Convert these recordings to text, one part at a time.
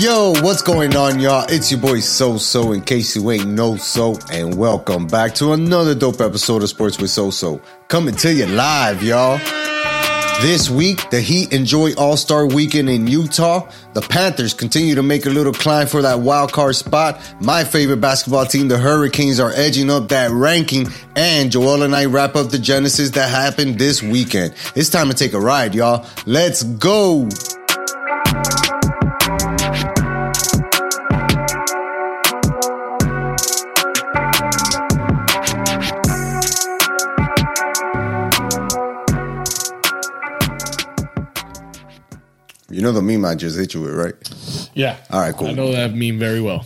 Yo, what's going on, y'all? It's your boy So So, in case you ain't know so, and welcome back to another dope episode of Sports with So So. Coming to you live, y'all. This week, the Heat enjoy All Star Weekend in Utah. The Panthers continue to make a little climb for that wild card spot. My favorite basketball team, the Hurricanes, are edging up that ranking. And Joel and I wrap up the Genesis that happened this weekend. It's time to take a ride, y'all. Let's go. You know the meme I just hit you with, right? Yeah. All right, cool. I know that meme very well.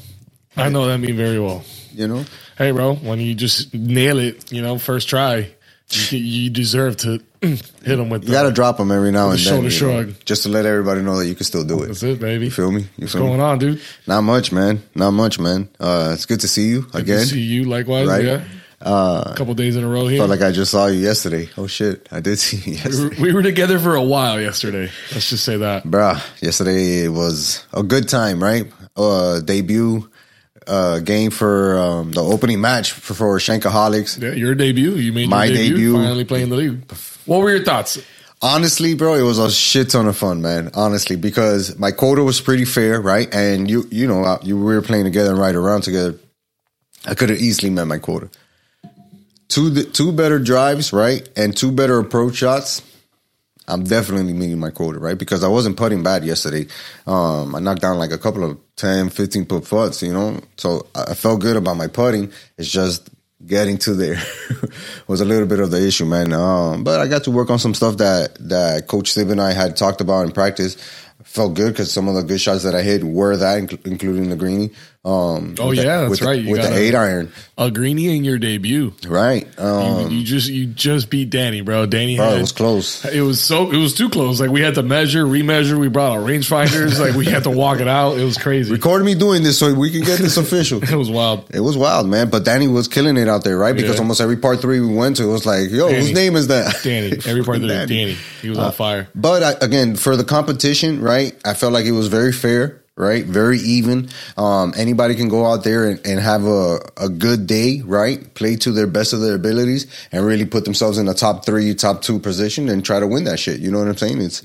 I know that meme very well. You know? Hey, bro, when you just nail it, you know, first try, you, you deserve to hit them with You gotta drop them every now and the then. shoulder you know, shrug. just to let everybody know that you can still do it. That's it, baby. You feel me? You What's feel me? going on, dude? Not much, man. Not much, man. Uh, it's good to see you Good again. to see you likewise. Right? Yeah. Uh, A couple days in a row here. felt like I just saw you yesterday. Oh shit, I did see you we, were, we were together for a while yesterday. Let's just say that. Bruh, yesterday was a good time, right? Uh, debut uh, game for um, the opening match for, for Shankaholics. Yeah, your debut. You made My your debut, debut. Finally playing the league. What were your thoughts? Honestly, bro, it was a shit ton of fun, man. Honestly, because my quota was pretty fair, right? And you, you know, uh, you we were playing together and right around together. I could have easily met my quota. Two, two better drives, right, and two better approach shots. I'm definitely meeting my quota, right? Because I wasn't putting bad yesterday. Um, I knocked down like a couple of 10, 15 put putts, you know? So I I felt good about my putting. It's just getting to there was a little bit of the issue, man. Um, but I got to work on some stuff that, that Coach Steve and I had talked about in practice. Felt good because some of the good shots that I hit were that, including the greenie. Um, Oh, with the- yeah, that's right. You with the eight iron, A greenie in your debut. right? You, Um, you just you just beat Danny, bro. Danny bro, had, it was close. It was so it was too close. Like we had to measure, remeasure. We brought our rangefinders. like we had to walk it out. It was crazy. Record me doing this so we can get this official. It was wild. It was wild, man. But Danny was killing it out there, right? Because Yeah. almost every part three we went to, it was like, yo, Danny. whose name is that? Danny. Every part the Danny. Danny. He was on fire. But I, again, for the competition, right? I felt like it was very fair, right? Very even. Um, anybody can go out there and, and have a, a good day, right? Play to their best of their abilities and really put themselves in the top three, top two position and try to win that shit. You know what I'm saying? It's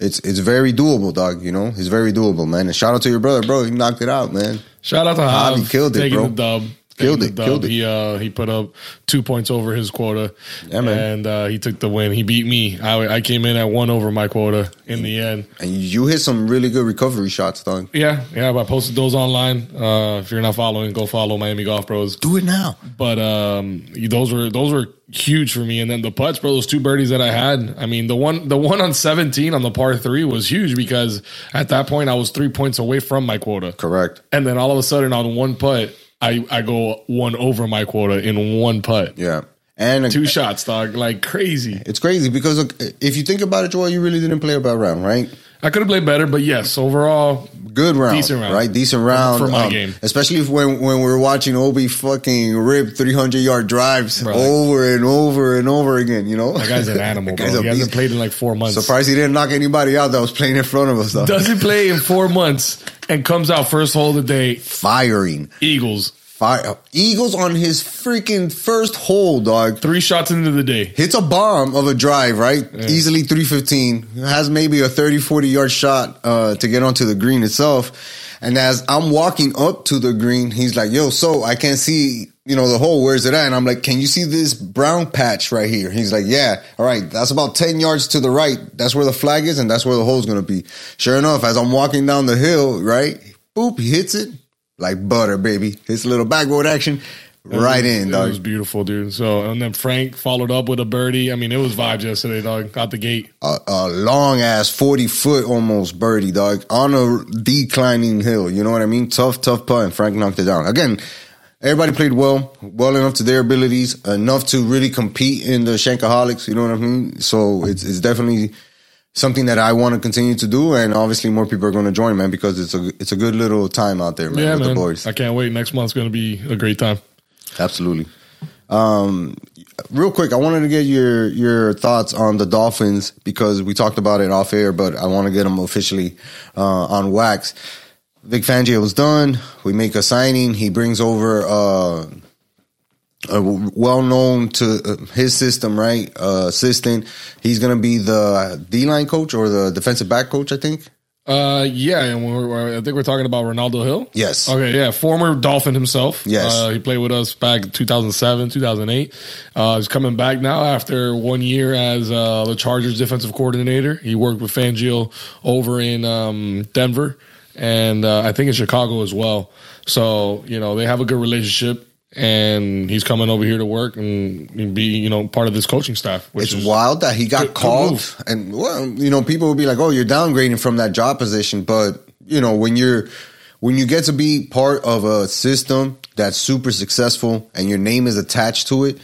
it's it's very doable, dog. You know, it's very doable, man. And shout out to your brother, bro. He knocked it out, man. Shout out to Javi killed it, bro. Dub. Killed it, killed it. He uh he put up two points over his quota. Yeah, man. And uh, he took the win. He beat me. I, I came in at one over my quota in the end. And you hit some really good recovery shots, dog. Yeah, yeah. I posted those online. Uh, if you're not following, go follow Miami Golf Bros. Do it now. But um, those were those were huge for me. And then the putts, bro, those two birdies that I had. I mean, the one the one on 17 on the par three was huge because at that point I was three points away from my quota. Correct. And then all of a sudden on one putt, I I go one over my quota in one putt. Yeah. And Two shots, dog, like crazy. it's crazy because look, if you think about it, Joel, you really didn't play a bad round, right? I could have played better, but yes, overall, Good round, Decent round. right? Decent round um, For my game. especially if when when we're watching Obi fucking rip three hundred yard drives Bro, over and over and over again. You know, that guy's an animal, bro. He hasn't played in like four months. Surprised he didn't knock anybody out that was playing in front of us. Though. Doesn't play in four months and comes out first hole of the day. Firing, Eagles. Fire Eagles on his freaking first hole, dog. Three shots into the day. hits a bomb of a drive, right? Easily 315. Has maybe a 30, 40 yard shot uh, to get onto the green itself. And as I'm walking up to the green, he's like, yo, so I can't see, you know, the hole. Where's it at? And I'm like, can you see this brown patch right here? He's like, yeah. All right. That's about 10 yards to the right. That's where the flag is. And that's where the hole's going to be. Sure enough, as I'm walking down the hill, right? Boop, he hits it like butter, baby. Hits a little backboard action right in, It dog. was beautiful, dude. So and then Frank followed up with a birdie. I mean, it was vibes yesterday, dog. Out the gate. a, a long ass 40 foot almost birdie, dog, on a declining hill. You know what I mean? Tough, tough putt, and Frank knocked it down. Again, everybody played well, well enough to their abilities, enough to really compete in the Shankaholics. You know what I mean? So it's, it's definitely something that I want to continue to do, and obviously more people are going to join, man, because it's a it's a good little time out there, man, Yeah, with man. the boys. I can't wait. Next month's going to be a great time. Absolutely. Um, real quick, I wanted to get your your thoughts on the Dolphins because we talked about it off air, but I want to get them officially uh, on wax. Vic Fangio was done. We make a signing. He brings over uh, well known to uh, his system, right? Uh, assistant. He's going to be the D line coach or the defensive back coach, I think. Uh, yeah, and we're, I think we're talking about Renaldo Hill. Yes. Okay, yeah, former Dolphin himself. Yes. uh, he played with us back in 2007, 2008. Uh, he's coming back now after one year as uh, the Chargers defensive coordinator. He worked with Fangio over in um, Denver and uh, I think in Chicago as well. So you know they have a good relationship. And he's coming over here to work and and be, you know, part of this coaching staff. Which It's wild that he got Good- good called, move. and well, you know, people will be like, "Oh, you're downgrading from that job position," but you know, when you're when you get to be part of a system that's super successful and your name is attached to it,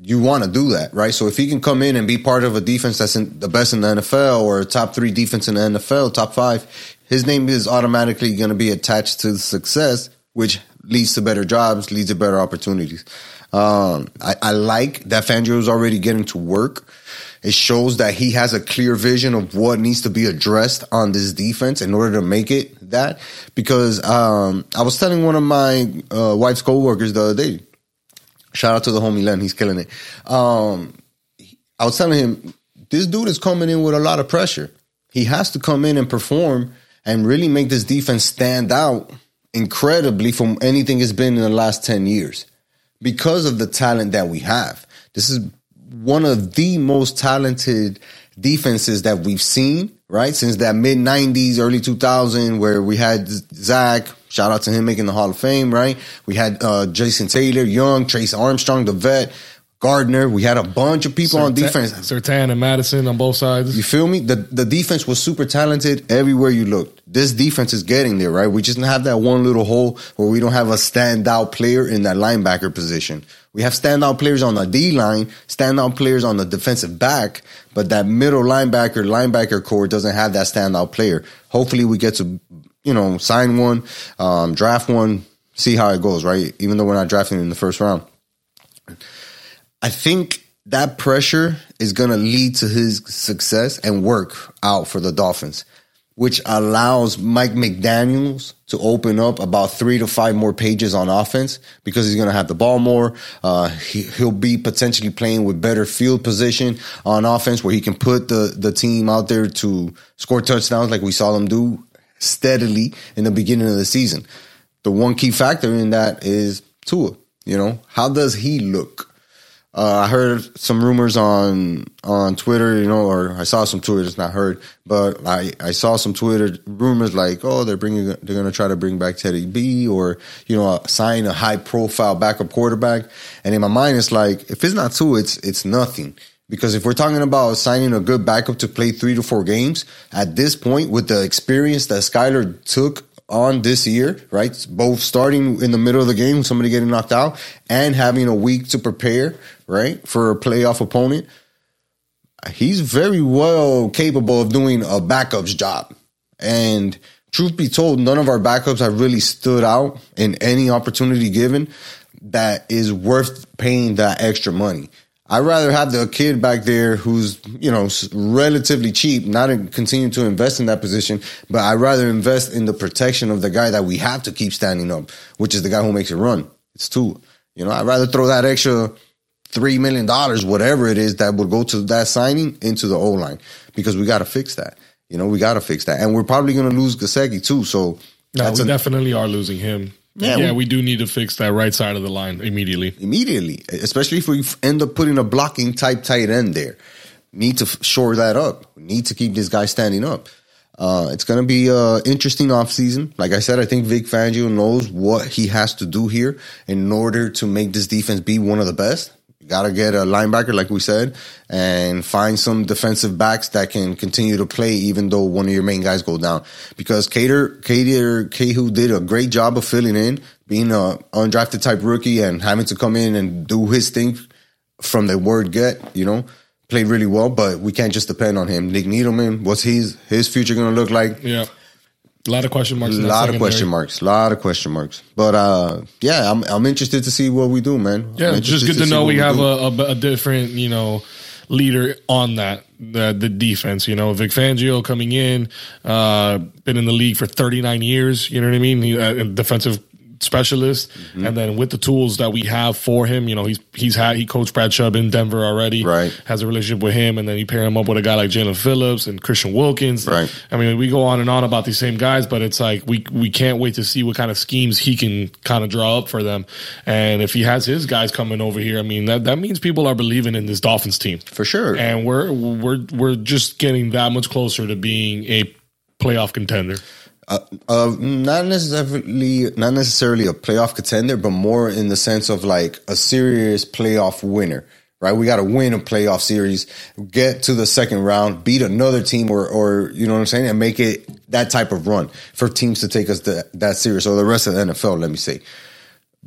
you want to do that, right? So if he can come in and be part of a defense that's in the best in the NFL or a top three defense in the NFL, top five, his name is automatically going to be attached to the success, which leads to better jobs, leads to better opportunities. Um, I, I like that Fangio is already getting to work. It shows that he has a clear vision of what needs to be addressed on this defense in order to make it that. Because um, I was telling one of my uh, wife's coworkers the other day, shout out to the homie Len, he's killing it. Um, I was telling him, this dude is coming in with a lot of pressure. He has to come in and perform and really make this defense stand out incredibly from anything it's been in the last 10 years because of the talent that we have. This is one of the most talented defenses that we've seen, right? Since that mid 90s, early 2000, where we had Zach, shout out to him making the Hall of Fame, right? We had uh, Jason Taylor, Young, Trace Armstrong, the vet, Gardner. We had a bunch of people on defense. Surtain and Madison on both sides. You feel me? The the defense was super talented everywhere you looked. This defense is getting there, right? We just don't have that one little hole where we don't have a standout player in that linebacker position. We have standout players on the D line, standout players on the defensive back, but that middle linebacker, linebacker core doesn't have that standout player. Hopefully we get to, you know, sign one, um, draft one, see how it goes, right? Even though we're not drafting in the first round. I think that pressure is going to lead to his success and work out for the Dolphins, which allows Mike McDaniels to open up about three to five more pages on offense because he's going to have the ball more. Uh, he, he'll be potentially playing with better field position on offense where he can put the, the team out there to score touchdowns like we saw them do steadily in the beginning of the season. The one key factor in that is Tua. You know, how does he look? Uh, I heard some rumors on on Twitter, you know, or I saw some Twitter. It's not heard, but I, I saw some Twitter rumors like, oh, they're bringing, they're going to try to bring back Teddy B, or you know, sign a high profile backup quarterback. And in my mind, it's like, if it's not Tua, it's it's nothing. Because if we're talking about signing a good backup to play three to four games at this point, with the experience that Skylar took on this year, right? Both starting in the middle of the game, somebody getting knocked out, and having a week to prepare, right, for a playoff opponent. He's very well capable of doing a backup's job. And truth be told, none of our backups have really stood out in any opportunity given that is worth paying that extra money. I'd rather have the kid back there who's, you know, relatively cheap, not in, continue to invest in that position, but I'd rather invest in the protection of the guy that we have to keep standing up, which is the guy who makes it run. It's Tua. You know, I'd rather throw that extra three million dollars, whatever it is that would go to that signing into the O line because we got to fix that. You know, we got to fix that, and we're probably going to lose Gesicki too. So No, that's we a, definitely are losing him. Yeah, Yeah, we- we do need to fix that right side of the line immediately. immediately, especially if we end up putting a blocking type tight end there. Need to shore that up. Need to keep this guy standing up. Uh, it's going to be an interesting offseason. Like I said, I think Vic Fangio knows what he has to do here in order to make this defense be one of the best. Got to get a linebacker, like we said, and find some defensive backs that can continue to play even though one of your main guys go down. Because Kader, Kader, Kohou did a great job of filling in, being a undrafted type rookie and having to come in and do his thing from the word get, you know, played really well, but we can't just depend on him. Nick Needleman, what's his his future going to look like? Yeah. A lot of question marks. A lot of question marks. A lot of question marks. But uh, yeah, I'm I'm interested to see what we do, man. Yeah, it's just good to see know what we have a, a, a different, you know, leader on that the the defense. You know, Vic Fangio coming in, uh, been in the league for 39 years. You know what I mean? He, uh, defensive specialist, Mm-hmm. and then with the tools that we have for him, you know, he's he's had he coached Brad Chubb in Denver already, Right. Has a relationship with him, and then you pair him up with a guy like Jaelan Phillips and Christian Wilkins, Right. I mean, we go on and on about these same guys, but it's like we we can't wait to see what kind of schemes he can kind of draw up for them, and if he has his guys coming over here, I mean that that means people are believing in this Dolphins team for sure. and we're we're we're just getting that much closer to being a playoff contender. Uh, uh, not necessarily not necessarily a playoff contender, but more in the sense of like a serious playoff winner. Right, we got to win a playoff series, get to the second round, beat another team, or or you know what I'm saying, and make it that type of run for teams to take us that that serious, or the rest of the NFL. Let me say,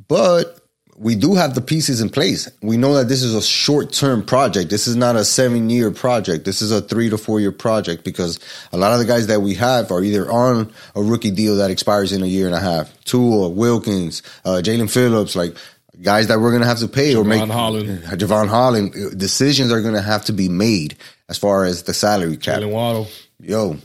but we do have the pieces in place. We know that this is a short term project. This is not a seven year project. This is a three to four year project because a lot of the guys that we have are either on a rookie deal that expires in a year and a half. Tua, Wilkins, uh, Jaelan Phillips, like guys that we're going to have to pay or make. Holland. Jevon Holland. Decisions are going to have to be made as far as the salary cap. Jaylen Waddle. Yo,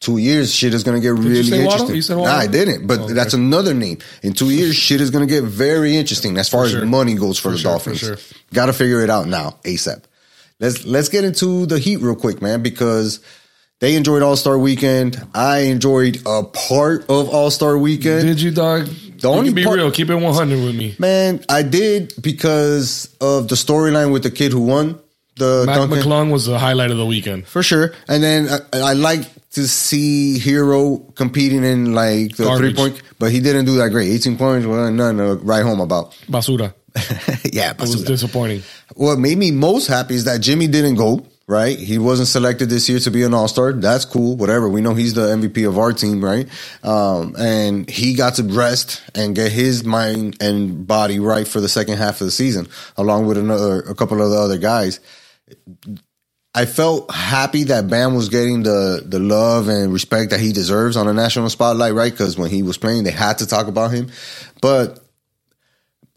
two years, shit is gonna get you really say interesting. You said nah, I didn't, but oh, okay. that's another name. In two years, shit is gonna get very interesting as far sure. as money goes for, the sure, Dolphins. sure. Got to figure it out now, ASAP. Let's let's get into the Heat real quick, man, because they enjoyed All Star Weekend. I enjoyed a part of All Star Weekend. Did you, dog? The only be part- real. Keep it 100 with me. Man, I did because of the storyline with the kid who won the Mac Duncan. McClung was the highlight of the weekend. For sure. And then I, I like to see Herro competing in like the Garbage. three point, but he didn't do that great. 18 points, well, nothing to write home about. Basura. yeah, It was disappointing. what made me most happy is that Jimmy didn't go, right? He wasn't selected this year to be an all star. That's cool, whatever. We know he's the MVP of our team, right? Um, and he got to rest and get his mind and body right for the second half of the season, along with another, a couple of the other guys. I felt happy that Bam was getting the the love and respect that he deserves on a national spotlight, right? Because when he was playing, they had to talk about him. But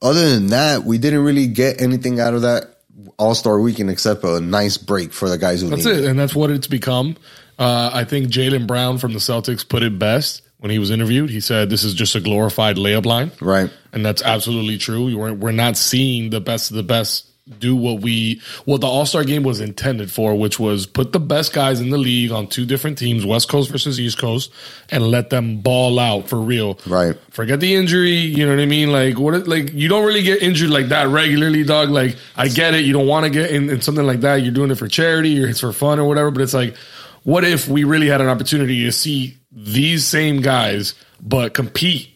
other than that, we didn't really get anything out of that All Star Weekend except a nice break for the guys who That's needed it, and that's what it's become. Uh, I think Jaylen Brown from the Celtics put it best when he was interviewed. He said, "This is just a glorified layup line." Right. and that's absolutely true. We're we're not seeing the best of the best do what we what the All Star game was intended for, which was put the best guys in the league on two different teams, West Coast versus East Coast, and let them ball out for real. Right. Forget the injury. You know what I mean? Like what? Like you don't really get injured like that regularly, dog. Like I get it. You don't want to get in, in something like that. You're doing it for charity or it's for fun or whatever. But it's like, what if we really had an opportunity to see these same guys but compete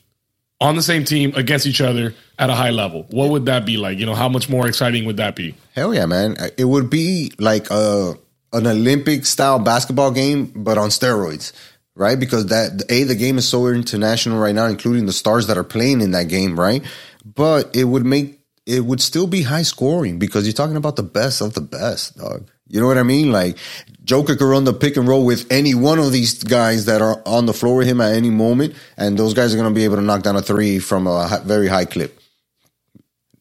on the same team against each other at a high level. What would that be like? You know, how much more exciting would that be? Hell yeah, man! It would be like a an Olympic style basketball game, but on steroids, right? Because that a the game is so international right now, including the stars that are playing in that game, right? But it would make it would still be high scoring because you're talking about the best of the best, dog. You know what I mean? Like Joker can run the pick and roll with any one of these guys that are on the floor with him at any moment, and those guys are going to be able to knock down a three from a very high clip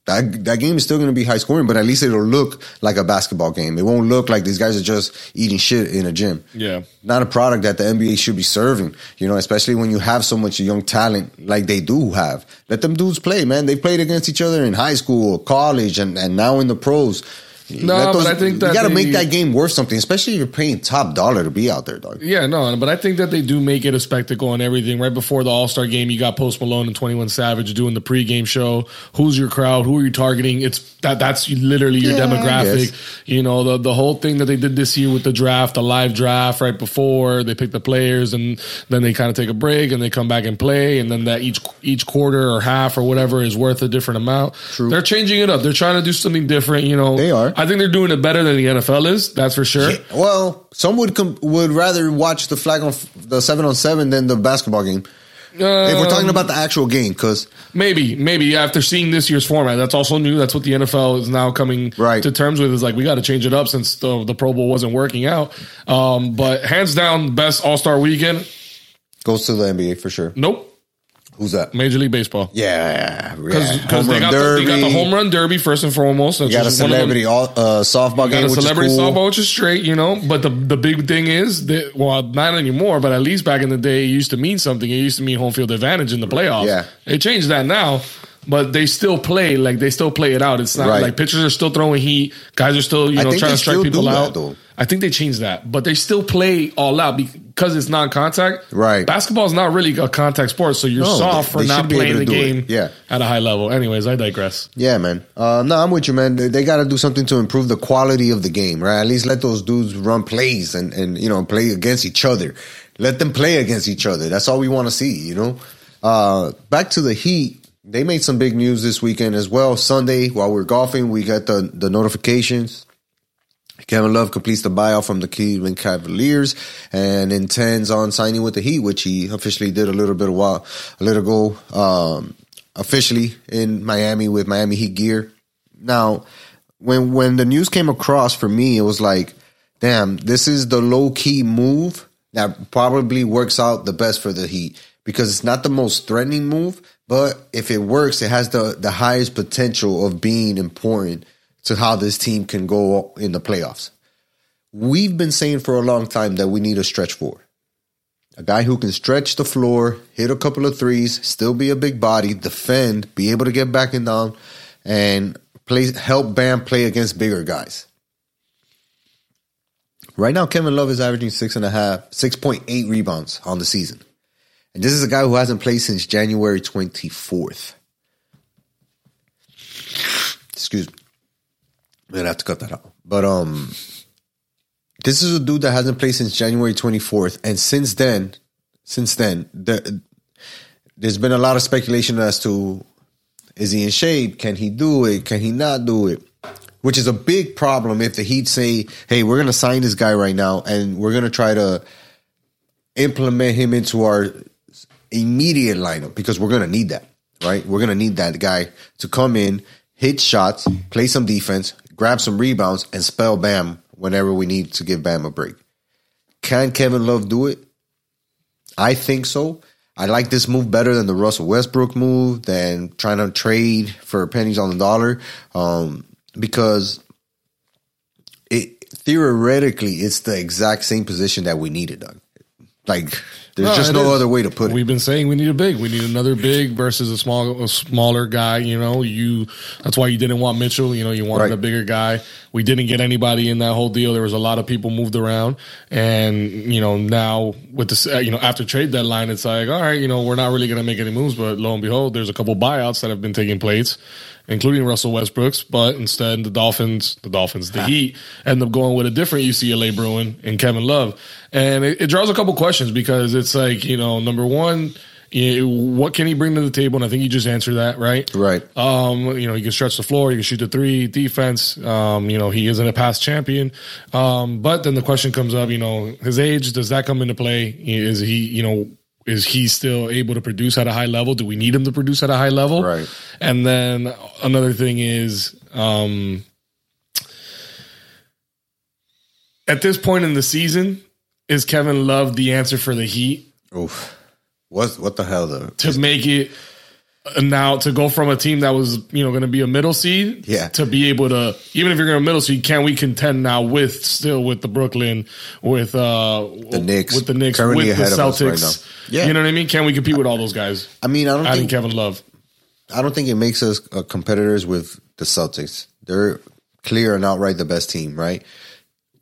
that that game is still going to be high scoring, but at least it'll look like a basketball game. It won't look like these guys are just eating shit in a gym. Yeah. Not a product that the NBA should be serving, you know, especially when you have so much young talent like they do have. Let them dudes play, man. They played against each other in high school, college, and, and now in the pros. No, Let but I think that you got to make that game worth something, especially if you're paying top dollar to be out there, dog. Yeah, no, but I think that they do make it a spectacle and everything. Right before the All Star game, you got Post Malone and Twenty One Savage doing the pregame show. Who's your crowd? Who are you targeting? It's that that's literally your Yeah, demographic. You know the the whole thing that they did this year with the draft, the live draft right before they pick the players, and then they kind of take a break and they come back and play, and then that each each quarter or half or whatever is worth a different amount. True. They're changing it up. They're trying to do something different. You know, They are. I think they're doing it better than the NFL is. That's for sure. Well, some would com- would rather watch the flag on f- the seven on seven than the basketball game. if we're talking Um, about the actual game, because Maybe, maybe after seeing this year's format, that's also new. That's what the NFL is now coming Right. to terms with. Is like we got to change it up since the, the Pro Bowl wasn't working out. Um, but hands down, best All Star weekend. goes to the NBA for sure. Nope. Who's that? Major League Baseball. Yeah, Because yeah. They, got the, they got the home run derby first and foremost. You got a celebrity all, uh, softball Got game, a which celebrity cool. softball, which is straight, you know. But the the big thing is that well, not anymore. But at least back in the day, it used to mean something. It used to mean home field advantage in the playoffs. Yeah. they changed that now. But they still play like they still play it out. It's not Right. like pitchers are still throwing heat. Guys are still you know trying to strike people out. though. I think they changed that, but they still play all out because it's non-contact. Right. Basketball is not really a contact sport, so you're No, soft they- for they not should be able playing the it. game Yeah. at a high level. Anyways, I digress. Yeah, man. Uh, no, I'm with you, man. They, they got to do something to improve the quality of the game, right? At least let those dudes run plays and, and you know play against each other. Let them play against each other. That's all we want to see, you know. Uh, back to the Heat. They made some big news this weekend as well. Sunday, while we're golfing, we got the the notifications. Kevin Love completes the buyout from the Cleveland Cavaliers and intends on signing with the Heat, which he officially did a little bit of while, a little ago, um, officially in Miami with Miami Heat gear. Now, when when the news came across for me, it was like, damn, this is the low key move that probably works out the best for the Heat because it's not the most threatening move, but if it works, it has the the highest potential of being important to how this team can go in the playoffs. We've been saying for a long time that we need a stretch four. A guy who can stretch the floor, hit a couple of threes, still be a big body, defend, be able to get back and down, and play help Bam play against bigger guys. Right now, Kevin Love is averaging six and a half, six point eight rebounds on the season. And this is a guy who hasn't played since January 24th. Excuse me. I'm gonna have to cut that out. But um this is a dude that hasn't played since January 24th. And since then, since then, the, there's been a lot of speculation as to is he in shape? Can he do it? Can he not do it? Which is a big problem if the Heat say, hey, we're going to sign this guy right now and we're going to try to implement him into our immediate lineup because we're going to need that, right? We're going to need that guy to come in, hit shots, play some defense, grab some rebounds, and spell Bam whenever we need to give Bam a break. Can Kevin Love do it? I think so. I like this move better than the Russell Westbrook move, than trying to trade for pennies on the dollar, um, because it theoretically it's the exact same position that we needed, Doug. Like there's No, just no is. other way to put it. We've been saying we need a big. We need another big versus a small, a smaller guy. You know, you. That's why you didn't want Mitchell. You know, you wanted Right. a bigger guy. We didn't get anybody in that whole deal. There was a lot of people moved around, and you know now with this, you know, after trade deadline, it's like, all right, you know, we're not really going to make any moves. But lo and behold, there's a couple buyouts that have been taking place. Including Russell Westbrook's, but instead the Dolphins, the Dolphins, the Heat end up going with a different UCLA Bruin and Kevin Love, and it, it draws a couple questions because it's like you know, number one, you- what can he bring to the table? And I think you just answered that, right? Right. Um, you know, he can stretch the floor, he can shoot the three, defense. Um, you know, he isn't a past champion. Um, but then the question comes up, you know, his age, does that come into play? Is he, you know, is he still able to produce at a high level? Do we need him to produce at a high level? Right. And then another thing is, um, at this point in the season, is Kevin Love the answer for the Heat? Oof. What what the hell though? to make it now to go from a team that was you know going to be a middle seed Yeah. to be able to even if you're going to middle seed can we contend now with still with the Brooklyn with uh The Knicks. with the Knicks Currently with the ahead of us Celtics right. Yeah. you know what I mean can we compete with all those guys I mean, I don't adding think Kevin Love I don't think it makes us uh, competitors with the Celtics. They're clear and outright the best team, right?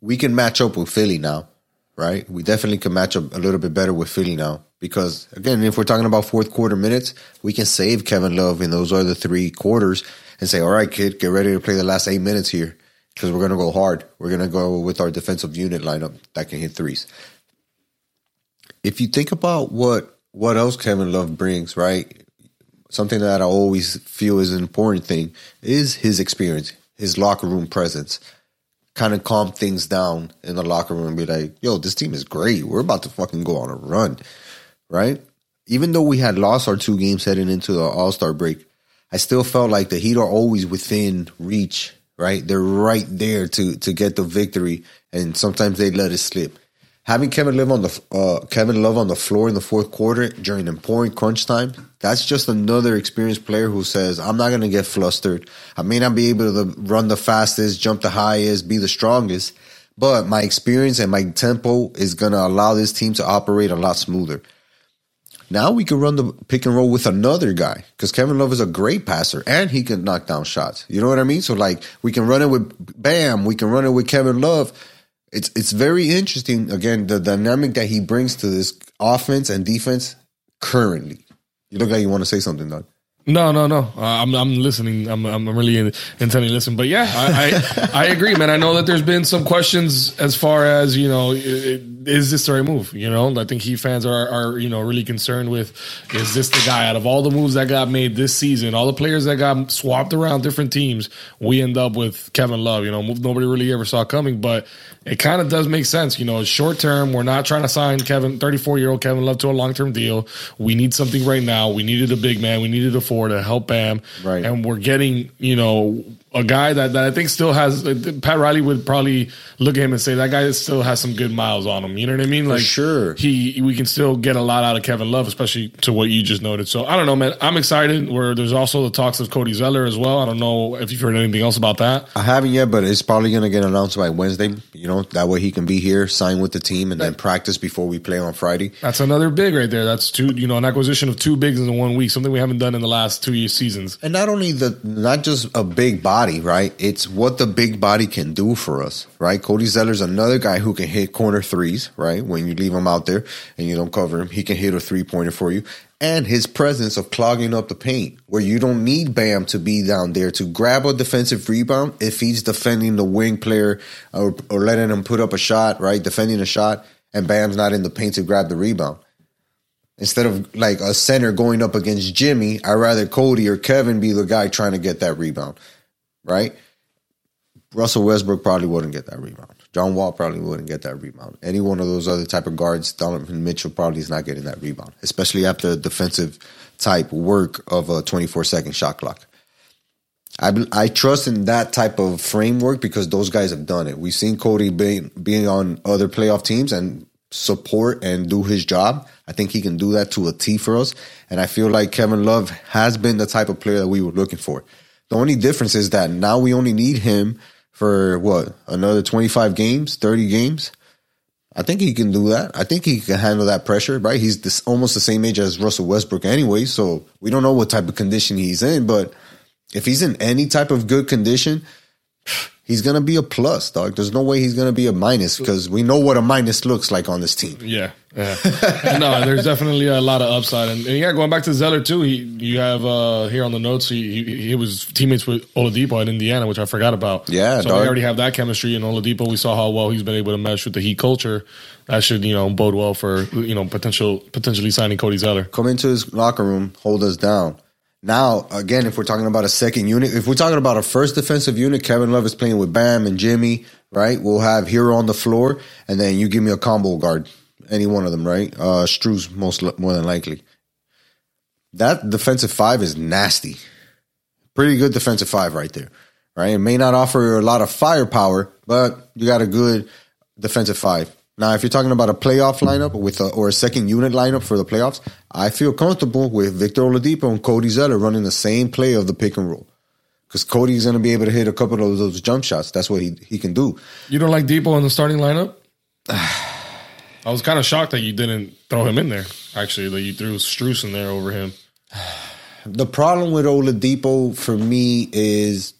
We can match up with Philly now, right? We definitely can match up a little bit better with Philly now because, again, if we're talking about fourth quarter minutes, we can save Kevin Love in those other three quarters and say, all right, kid, get ready to play the last eight minutes here because we're going to go hard. We're going to go with our defensive unit lineup that can hit threes. If you think about what what else Kevin Love brings, right? something that I always feel is an important thing is his experience, his locker room presence. Kind of calm things down in the locker room and be like, yo, this team is great. We're about to fucking go on a run, right? Even though we had lost our two games heading into the All Star break, I still felt like the Heat are always within reach, right? They're right there to to get the victory, and sometimes they let it slip. having Kevin Love on the uh, Kevin Love on the floor in the fourth quarter during important crunch time, that's just another experienced player who says, "I'm not going to get flustered. I may not be able to run the fastest, jump the highest, be the strongest, but my experience and my tempo is going to allow this team to operate a lot smoother." Now we can run the pick and roll with another guy because Kevin Love is a great passer and he can knock down shots. You know what I mean? So like we can run it with Bam, we can run it with Kevin Love. It's it's very interesting. Again, the dynamic that he brings to this offense and defense currently. You look like you want to say something, Doug. No, no, no. Uh, I'm I'm listening. I'm I'm really in intently listening. But yeah, I, I, I agree, man. I know that there's been some questions as far as you know, is this the right move? You know, I think Heat fans are are you know really concerned with is this the guy out of all the moves that got made this season, all the players that got swapped around different teams, we end up with Kevin Love. You know, nobody really ever saw coming, but it kind of does make sense. You know, short term, we're not trying to sign Kevin, 34 year old Kevin Love to a long term deal. We need something right now. We needed a big man. We needed a four to help Bam. Right. And we're getting, you know, a guy that, that I think still has uh, Pat Riley would probably look at him and say that guy still has some good miles on him. You know what I mean? Like sure, he we can still get a lot out of Kevin Love, especially to what you just noted. So I don't know, man. I'm excited. Where there's also the talks of Cody Zeller as well. I don't know if you've heard anything else about that. I haven't yet, but it's probably going to get announced by Wednesday. You know that way he can be here, sign with the team, and then practice before we play on Friday. That's another big right there. That's two. You know, an acquisition of two bigs in one week, something we haven't done in the last two years seasons. And not only the not just a big body, right? It's it's what the big body can do for us, right? Cody Zeller's another guy who can hit corner threes, right? When you leave him out there and you don't cover him, he can hit a three pointer for you. And his presence of clogging up the paint, where you don't need Bam to be down there to grab a defensive rebound if he's defending the wing player or, or letting him put up a shot, right? Defending a shot, and Bam's not in the paint to grab the rebound. Instead of like a center going up against Jimmy, I'd rather Cody or Kevin be the guy trying to get that rebound, right? Russell Westbrook probably wouldn't get that rebound. John Wall probably wouldn't get that rebound. Any one of those other type of guards, Donovan Mitchell probably is not getting that rebound, especially after defensive type work of a 24 second shot clock. I, I trust in that type of framework because those guys have done it. We've seen Cody being, being on other playoff teams and support and do his job. I think he can do that to a T for us. And I feel like Kevin Love has been the type of player that we were looking for. The only difference is that now we only need him for what another 25 games 30 games? I think he can do that. I think he can handle that pressure right? He's this, almost the same age as russell westbrook anyway so we don't know what type of condition he's in but if he's in any type of good condition he's gonna be a plus, dog. There's no way he's gonna be a minus because we know what a minus looks like on this team. Yeah, yeah. no, there's definitely a lot of upside, and, and, yeah, going back to Zeller too. He, you have uh here on the notes. He, he, he was teammates with Oladipo at Indiana, which I forgot about. Yeah, so dog. we already have that chemistry. And Oladipo, we saw how well he's been able to mesh with the Heat culture. That should you know bode well for you know potential potentially signing Cody Zeller. Come into his locker room, hold us down. Now, again, if we're talking about a second unit, if we're talking about a first defensive unit, Kevin Love is playing with Bam and Jimmy, right? We'll have Herro on the floor, and then you give me a combo guard, any one of them, right? Uh, Strus most more than likely. That defensive five is nasty. Pretty good defensive five right there, right? It may not offer a lot of firepower, but you got a good defensive five. Now, if you're talking about a playoff lineup with a, or a second unit lineup for the playoffs, I feel comfortable with Victor Oladipo and Cody Zeller running the same play of the pick and roll. Because Cody's going to be able to hit a couple of those jump shots. That's what he, he can do. You don't like Dipo in the starting lineup? I was kind of shocked that you didn't throw him in there. Actually, that you threw Strus in there over him. The problem with Oladipo for me is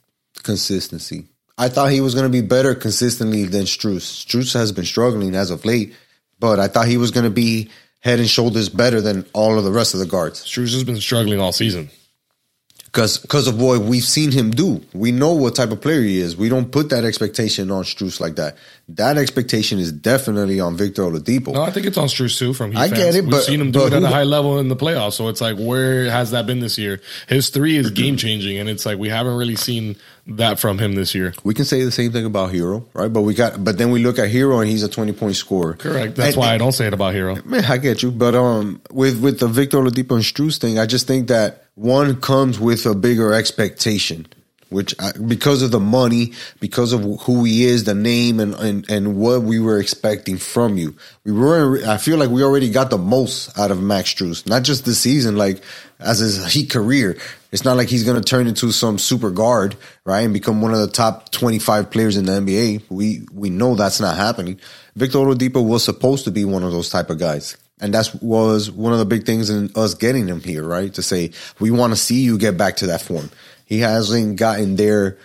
consistency. I thought he was going to be better consistently than Strus. Strus has been struggling as of late, but I thought he was going to be head and shoulders better than all of the rest of the guards. Strus has been struggling all season because because of what we've seen him do. We know what type of player he is. We don't put that expectation on Strus like that. That expectation is definitely on Victor Oladipo. No, I think it's on Strus too. From Heat I fans. get it, we've but seen him do it at a high level in the playoffs. So it's like, where has that been this year? His three is game changing, and it's like we haven't really seen that from him this year. We can say the same thing about Herro, right? But we got, but then we look at Herro, and he's a twenty point scorer. Correct. That's and, why I don't say it about Herro. Man, I get you, but um, with with the Victor Oladipo and Strus thing, I just think that one comes with a bigger expectation which I, because of the money, because of who he is, the name, and, and and what we were expecting from you, we were. I feel like we already got the most out of Max Strus, not just this season, like as his heat career. It's not like he's going to turn into some super guard, right, and become one of the top twenty five players in the NBA. We we know that's not happening. Victor Oladipo was supposed to be one of those type of guys. And that was one of the big things in us getting him here, right? To say, we want to see you get back to that form. He hasn't gotten there,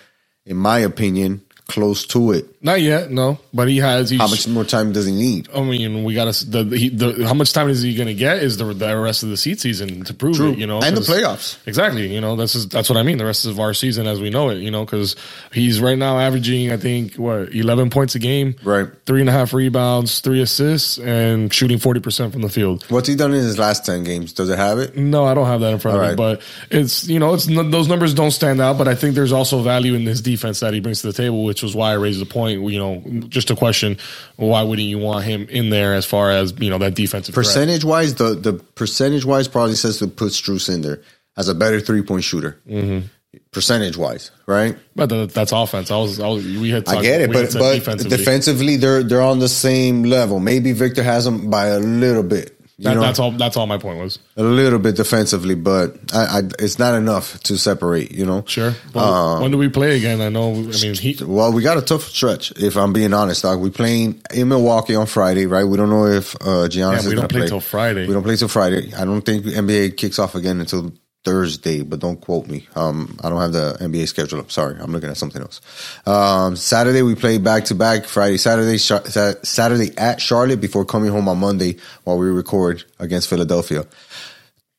in my opinion, close to it. Not yet, no. But he has. How much more time does he need? I mean, we got to the, he, the how much time is he going to get? Is the the rest of the seed season to prove True. it? You know, And the playoffs. Exactly. You know, that's is that's what I mean. The rest of our season as we know it. You know, because he's right now averaging, I think, what eleven points a game, Right. Three and a half rebounds, three assists, and shooting forty percent from the field. What's he done in his last 10 games? Does it have it? No, I don't have that in front All of me, right. but it's you know, it's those numbers don't stand out. But I think there's also value in his defense that he brings to the table, which was why I raised the point. You know, just a question: Why wouldn't you want him in there as far as you know that defensive threat? Percentage wise, the, the percentage wise probably says to put Strus in there as a better three point shooter. Mm-hmm. Percentage wise, right? But that, that's offense. I was, I was we had. I get it, but but defensively. defensively, they're they're on the same level. Maybe Victor has them by a little bit. That- know, that's all. That's all my point was. a little bit defensively, but I, I, it's not enough to separate. You know, Sure. When, Uh, when do we play again? I know. I mean, he. Well, we got a tough stretch. If I'm being honest, dog, we playing in Milwaukee on Friday, right? We don't know if uh, Giannis Yeah, we don't play play till Friday. We don't play till Friday. I don't think NBA kicks off again until Thursday, but don't quote me. Um, I don't have the NBA schedule up. Sorry, I'm looking at something else. Um, Saturday we play back to back. Friday, Saturday, Saturday at Charlotte before coming home on Monday while we record against Philadelphia.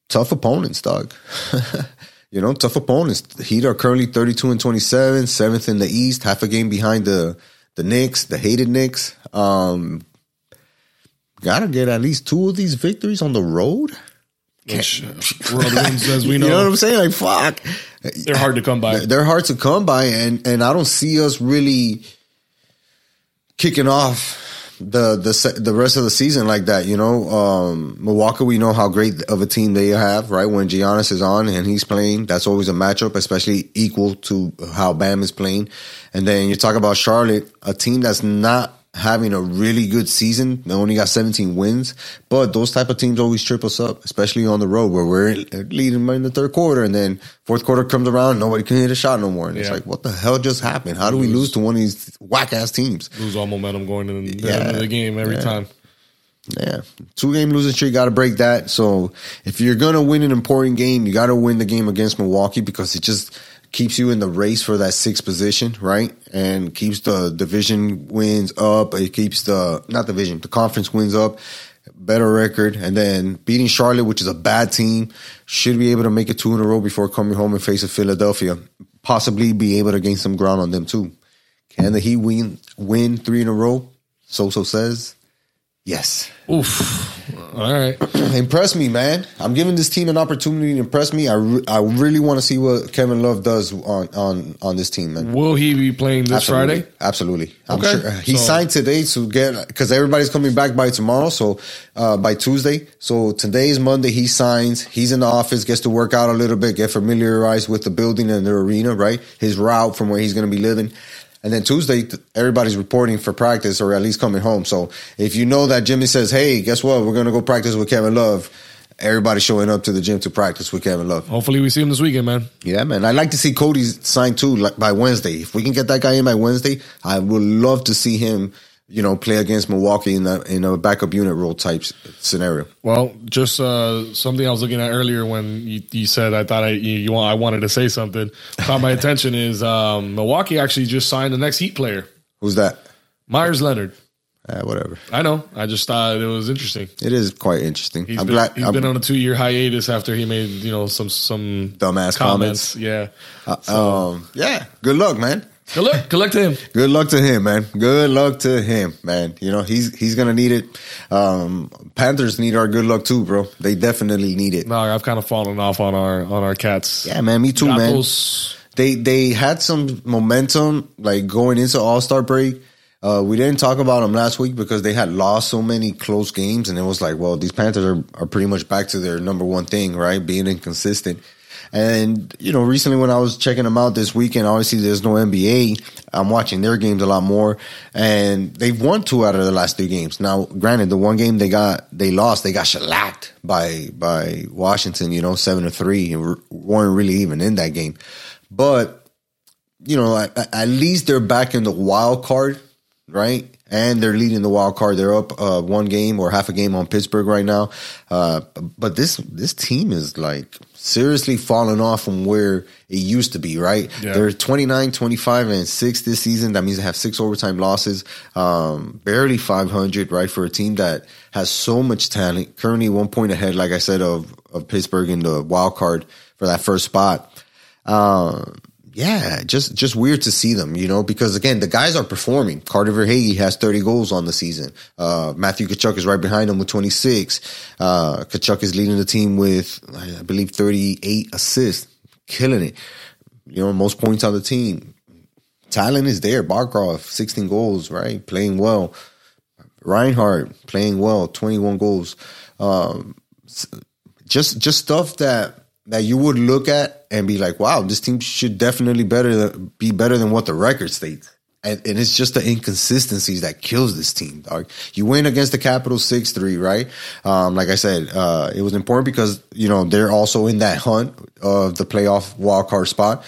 Tough opponents, dog. you know, tough opponents. Heat are currently 32 and 27, seventh in the East, half a game behind the the Knicks, the hated Knicks. Um, gotta get at least two of these victories on the road. Which, as we know, You know what I'm saying? Like, fuck. they're hard to come by. They're hard to come by, and and I don't see us really kicking off the the the rest of the season like that. You know, um, Milwaukee. We know how great of a team they have, right? When Giannis is on and he's playing, that's always a matchup, especially equal to how Bam is playing. And then you talk about Charlotte, a team that's not having a really good season. They only got 17 wins, but those type of teams always trip us up, especially on the road where we're leading in the third quarter and then fourth quarter comes around, nobody can hit a shot no more. And it's like, what the hell just happened? How do we lose to one of these whack ass teams? Lose all momentum going into the, Yeah. the game every Yeah. time. Yeah, two game losing streak, got to break that. So if you're gonna win an important game, you got to win the game against Milwaukee because it just keeps you in the race for that sixth position, right? And keeps the division wins up. It keeps the not the division, the conference wins up. Better record, and then beating Charlotte, which is a bad team, should be able to make it two in a row before coming home and facing Philadelphia. Possibly be able to gain some ground on them too. Can the Heat win win three in a row? So so says. Yes. Oof. All right. impress me, man. I'm giving this team an opportunity to impress me. I, re- I really want to see what Kevin Love does on on on this team, man. Will he be playing this Absolutely. Friday? Absolutely. I'm Okay. sure he So- signed today to get because everybody's coming back by tomorrow. So uh, by Tuesday. So today is Monday. He signs. He's in the office. Gets to work out a little bit. Get familiarized with the building and the arena. Right. His route from where he's going to be living. And then Tuesday, everybody's reporting for practice or at least coming home. So if you know that Jimmy says, "Hey, guess what? We're going to go practice with Kevin Love," everybody's showing up to the gym to practice with Kevin Love. Hopefully, we see him this weekend, man. Yeah, man. I'd like to see Cody sign too like, by Wednesday. If we can get that guy in by Wednesday, I would love to see him, you know, play against Milwaukee in a, in a backup unit role type scenario. Well, just uh, something I was looking at earlier when you, you said I thought I you, you want I wanted to say something. Caught my attention is um, Milwaukee actually just signed the next Heat player, Who's that? Meyers Leonard. Uh, whatever. I know. I just thought it was interesting. It is quite interesting. He's I'm been, glad. he's I'm, been on a two year hiatus after he made you know some some Dumbass comments. Yeah. um, yeah. Good luck, man. Good luck. Good luck to him. Good luck to him, man. Good luck to him, man. You know he's he's gonna need it. Um, Panthers need our good luck too, bro. They definitely need it. No, I've kind of fallen off on our on our cats. Yeah, man. Me too, man. They they had some momentum like going into All Star break. Uh, we didn't talk about them last week because they had lost so many close games, and it was like, well, these Panthers are, are pretty much back to their number one thing, right? Being inconsistent. And you know, recently when I was checking them out this weekend, obviously there's no NBA. I'm watching their games a lot more, and they've won two out of the last three games. Now, granted, the one game they got they lost, they got shellacked by by Washington. You know, seven to three, and weren't really even in that game. But you know, at, at least they're back in the wild card, right? and they're leading the wild card. They're up uh, one game or half a game on Pittsburgh right now. Uh, but this this team is like seriously falling off from where it used to be, right? Yeah. They're 29, 25, and 6 this season. That means they have six overtime losses, um, barely 500, right? For a team that has so much talent, currently one point ahead, like I said, of, of Pittsburgh in the wild card for that first spot. Um, yeah, just just weird to see them, you know, because again, the guys are performing. Carter Verhaeghe has 30 goals on the season. Uh, Matthew Tkachuk is right behind him with 26. Uh, Tkachuk is leading the team with, I believe, 38 assists, killing it. You know, most points on the team. Talent is there. Barkov, 16 goals, right? Playing well. Reinhart playing well, 21 goals. Um, just just stuff that that you would look at and be like, wow, this team should definitely better be better than what the record states. And, and, it's just the inconsistencies that kills this team, dog. You win against the Capitals 6-3, right? Um, like I said, uh, it was important because, you know, they're also in that hunt of the playoff wildcard spot,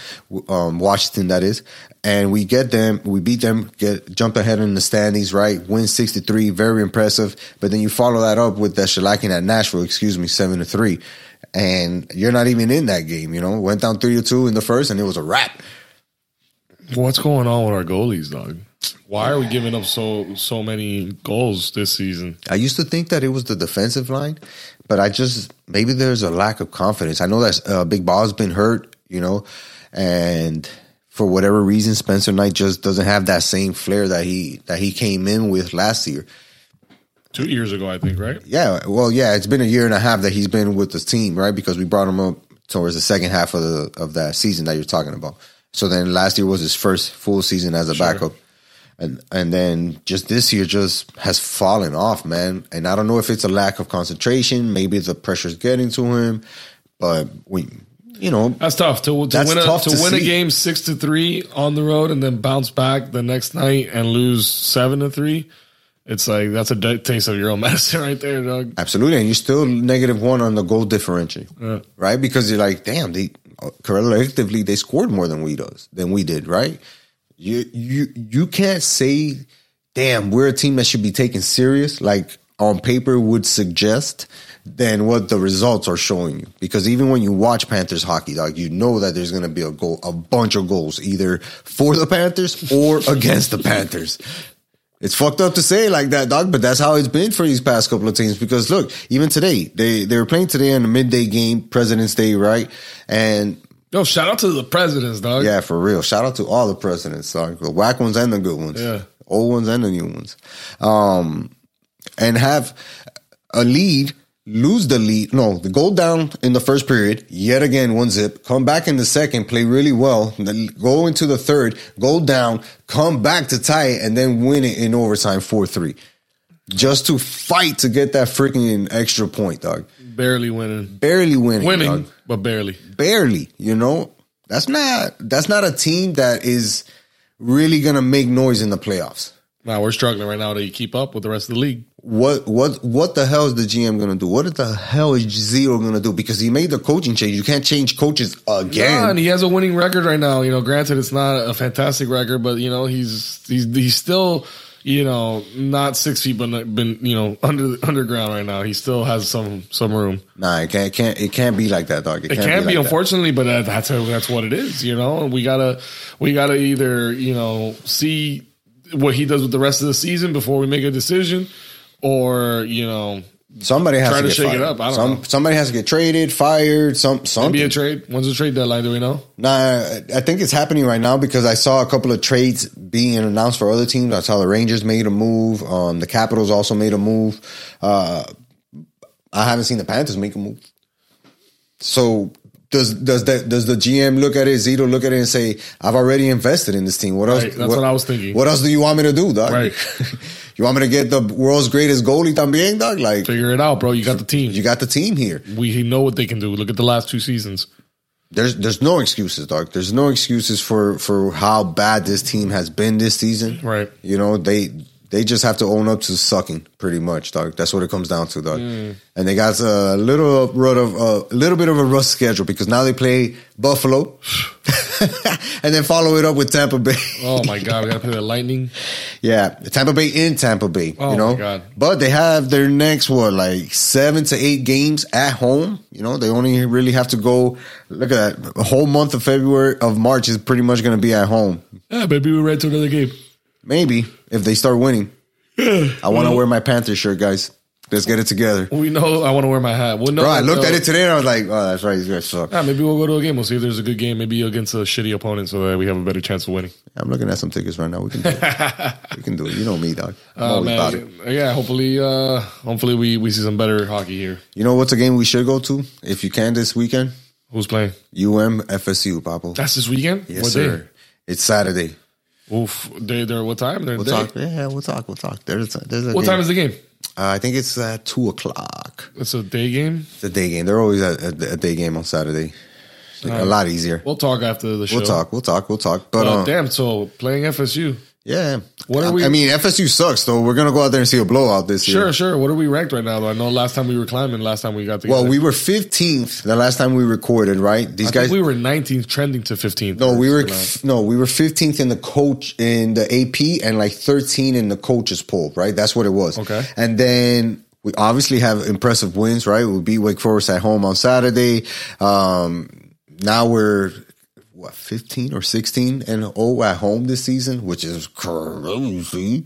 um, Washington, that is. And we get them, we beat them, get jump ahead in the standings, right? Win 63, very impressive. But then you follow that up with the shellacking at Nashville, excuse me, 7 to 3 and you're not even in that game. You know, went down three to two in the first, and it was a wrap. What's going on with our goalies, dog? Why are we giving up so so many goals this season? I used to think that it was the defensive line, but I just maybe there's a lack of confidence. I know that uh, Big Ball's been hurt, you know, and for whatever reason, Spencer Knight just doesn't have that same flair that he that he came in with last year. Two years ago, I think, right? Yeah. Well, yeah, it's been a year and a half that he's been with the team, right? Because we brought him up towards the second half of the of that season that you're talking about. So then last year was his first full season as a sure. backup. And and then just this year just has fallen off, man. And I don't know if it's a lack of concentration, maybe the pressure's getting to him, but we you know that's tough to, to win a, to, to win see. a game six to three on the road and then bounce back the next night and lose seven to three it's like that's a taste of your own medicine right there, dog. Absolutely, and you're still negative one on the goal differential, yeah. right? Because you're like, damn, they collectively they scored more than we does than we did, right? You you you can't say, damn, we're a team that should be taken serious, like on paper would suggest than what the results are showing you. Because even when you watch Panthers hockey, dog, you know that there's going to be a goal, a bunch of goals, either for the Panthers or against the Panthers. It's fucked up to say like that, dog, but that's how it's been for these past couple of teams. Because look, even today, they they were playing today in the midday game, President's Day, right? And Yo, shout out to the presidents, dog. Yeah, for real. Shout out to all the presidents, dog. The whack ones and the good ones. Yeah. Old ones and the new ones. Um, and have a lead lose the lead. No, the goal down in the first period, yet again, one zip, come back in the second, play really well, go into the third, go down, come back to tie it, and then win it in overtime 4 3. Just to fight to get that freaking extra point, dog. Barely winning. Barely winning. Winning, dog. but barely. Barely, you know? That's not that's not a team that is really gonna make noise in the playoffs. Now we're struggling right now to keep up with the rest of the league what what what the hell is the GM gonna do? What the hell is Zito gonna do? Because he made the coaching change. You can't change coaches again. Yeah, and he has a winning record right now. You know, granted, it's not a fantastic record, but you know, he's he's he's still you know not six feet, but been you know under underground right now. He still has some some room. Nah, it can't it can't it can't be like that, dog. It, it can't, can't, be, like unfortunately, that. but that's that's what it is. You know, we gotta we gotta either you know see what he does with the rest of the season before we make a decision or you know somebody has to, to shake fired. it up. I don't some, know. Somebody has to get traded, fired, some something. Maybe a trade. When's the trade deadline? Do we know? Nah, I think it's happening right now because I saw a couple of trades being announced for other teams. I saw the Rangers made a move. Um, the Capitals also made a move. Uh, I haven't seen the Panthers make a move. So does does that does the GM look at it? Zito look at it and say, "I've already invested in this team. What else? Right, that's what, what, I was thinking. What else do you want me to do, dog? Right. you want me to get the world's greatest goalie también, dog? Like, figure it out, bro. You got the team. You got the team here. We know what they can do. Look at the last two seasons. there's there's no excuses, dog. There's no excuses for for how bad this team has been this season. Right. You know they they just have to own up to sucking, pretty much, dog. That's what it comes down to, dog. Mm. And they got a little rut of a little bit of a rough schedule because now they play Buffalo, and then follow it up with Tampa Bay. Oh my god, we gotta play the Lightning. Yeah, Tampa Bay in Tampa Bay. Oh, you know, my God. but they have their next what like seven to eight games at home. You know, they only really have to go. Look at that. A whole month of February of March is pretty much going to be at home. Yeah, maybe we're right to another game. Maybe if they start winning. I want to wear my Panther shirt, guys. Let's get it together. We know I want to wear my hat. Well, Bro, I looked at it today and I was like, oh, that's right. These guys suck. Yeah, maybe we'll go to a game. We'll see if there's a good game. Maybe against a shitty opponent, so that we have a better chance of winning. I'm looking at some tickets right now. We can do it. we can do it. You know me, dog. I'm always about it. man, yeah. Hopefully, uh, hopefully we we see some better hockey here. You know what's a game we should go to if you can this weekend? Who's playing? UM FSU, Papo. That's this weekend. Yes, what sir. day? It's Saturday. Oof. They they're what time? They're We'll day. talk. Yeah, we'll talk. We'll talk. There's a, there's a What game. time is the game? Uh, I think it's at two o'clock. It's a day game. It's a day game. They're always at a, a day game on Saturday. a lot easier. We'll talk after the show. We'll talk. We'll talk. We'll talk. But uh, damn. So playing FSU. Yeah. What are we- I mean, FSU sucks though. We're gonna go out there and see a blowout this year. Sure, sure. What are we ranked right now? Though I know last time we were climbing. Last time we got together. Well, we were 15th the last time we recorded, right? These I guys. think we were 19th, trending to 15th. no, we were no, we were 15th in the coach in the AP and like 13 in the coaches poll, right? That's what it was. Okay. And then we obviously have impressive wins, right? We beat Wake Forest at home on Saturday. Um, now we're what 15 or 16 and oh at home this season, which is crazy.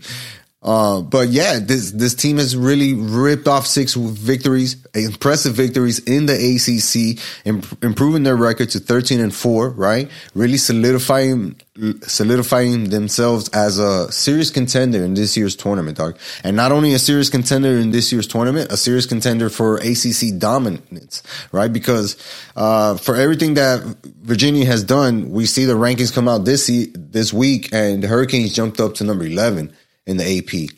Uh, but yeah, this this team has really ripped off six victories, impressive victories in the ACC, im- improving their record to thirteen and four. Right, really solidifying solidifying themselves as a serious contender in this year's tournament, dog. And not only a serious contender in this year's tournament, a serious contender for ACC dominance. Right, because uh, for everything that Virginia has done, we see the rankings come out this e- this week, and the Hurricanes jumped up to number eleven in the AP.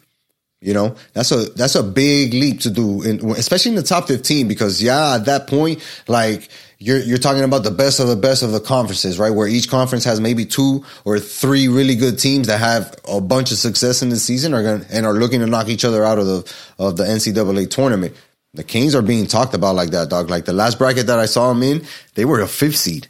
You know, that's a that's a big leap to do, in, especially in the top fifteen. Because yeah, at that point, like you're you're talking about the best of the best of the conferences, right? Where each conference has maybe two or three really good teams that have a bunch of success in the season, are going and are looking to knock each other out of the of the NCAA tournament. The Kings are being talked about like that, dog. Like the last bracket that I saw them in, they were a fifth seed.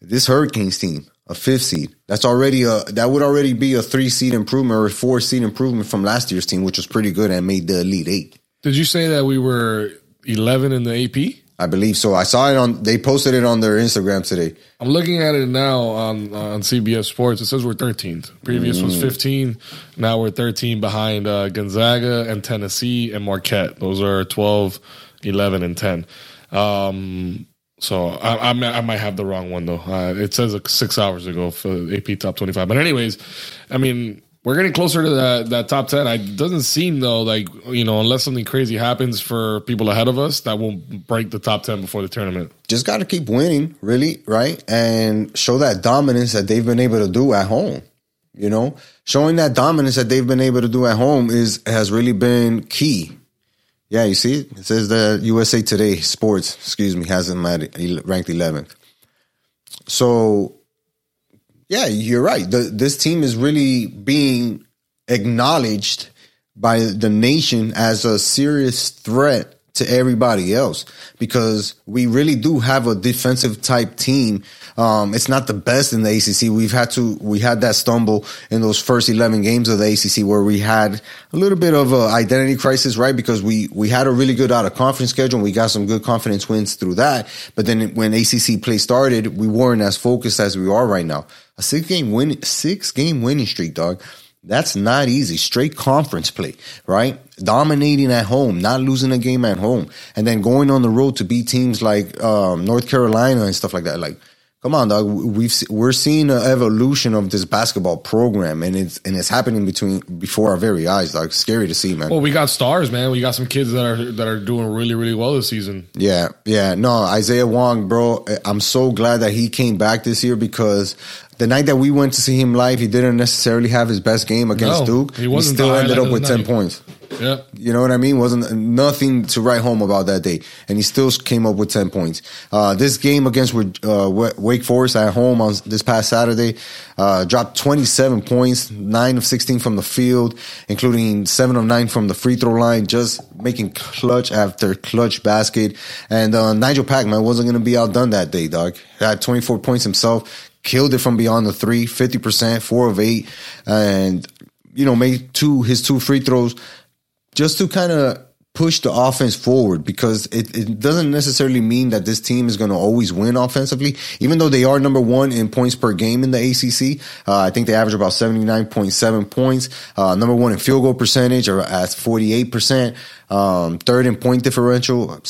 This Hurricanes team, a fifth seed. That's already a that would already be a three seed improvement or a four seed improvement from last year's team, which was pretty good and made the elite eight. Did you say that we were 11 in the AP? I believe so. I saw it on. They posted it on their Instagram today. I'm looking at it now on on CBS Sports. It says we're 13th. Previous Mm. was 15. Now we're 13 behind uh, Gonzaga and Tennessee and Marquette. Those are 12, 11, and 10. Um, so I, I, might- I might have the wrong one though. Uh, it says like six hours ago for AP top 25. But anyways, I mean. We're getting closer to that, that top 10. It doesn't seem, though, like, you know, unless something crazy happens for people ahead of us, that won't break the top 10 before the tournament. Just got to keep winning, really, right? And show that dominance that they've been able to do at home. You know, showing that dominance that they've been able to do at home is has really been key. Yeah, you see it. Says that USA Today Sports, excuse me, has them at ranked 11th. So, yeah, you're right. The, this team is really being acknowledged by the nation as a serious threat to everybody else because we really do have a defensive type team. Um, it's not the best in the ACC. We've had to, we had that stumble in those first 11 games of the ACC where we had a little bit of a identity crisis, right? Because we, we had a really good out of conference schedule and we got some good confidence wins through that. But then when ACC play started, we weren't as focused as we are right now. A six game win, six game winning streak, dog. That's not easy. Straight conference play, right? Dominating at home, not losing a game at home, and then going on the road to beat teams like um, North Carolina and stuff like that. Like, come on, dog. We've we're seeing an evolution of this basketball program, and it's and it's happening between before our very eyes. Dog, scary to see, man. Well, we got stars, man. We got some kids that are that are doing really, really well this season. Yeah, yeah. No, Isaiah Wong, bro. I'm so glad that he came back this year because the night that we went to see him live, he didn't necessarily have his best game against No, Duke. he wasn't still ended up with ten night. points. Yeah. You know what I mean? Wasn't nothing to write home about that day, and he still came up with ten points. Uh, this game against uh, Wake Forest at home on this past Saturday uh, dropped twenty seven points, nine of sixteen from the field, including seven of nine from the free throw line, just making clutch after clutch basket. And uh, Nijel Packman wasn't going to be outdone that day, dog. Had twenty four points himself, killed it from beyond the three, 50%, four of eight, and you know made two his two free throws just to kind of push the offense forward because it, it doesn't necessarily mean that this team is going to always win offensively. Even though they are number one in points per game in the ACC, uh, I think they average about 79.7 points. Uh, number one in field goal percentage or at 48%. Um, third in point differential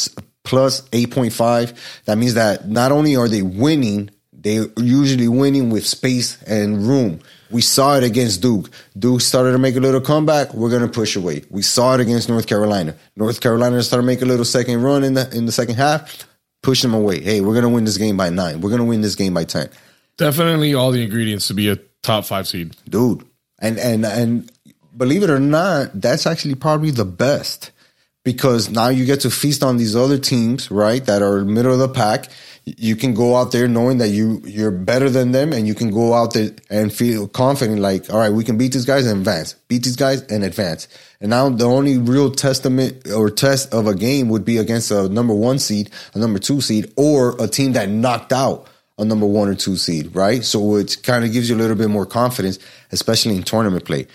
plus 8.5. That means that not only are they winning, they're usually winning with space and room. We saw it against Duke. Duke started to make a little comeback. We're going to push away. We saw it against North Carolina. North Carolina started to make a little second run in the in the second half. Push them away. Hey, we're going to win this game by nine. We're going to win this game by ten. Definitely all the ingredients to be a top five seed, dude. And and and believe it or not, that's actually probably the best because now you get to feast on these other teams, right? That are middle of the pack. You can go out there knowing that you you're better than them and you can go out there and feel confident like all right we can beat these guys and advance. Beat these guys and advance. And now the only real testament or test of a game would be against a number one seed a number two seed or a team that knocked out a number one or two seed right? So it kind of gives you a little bit more confidence especially in tournament play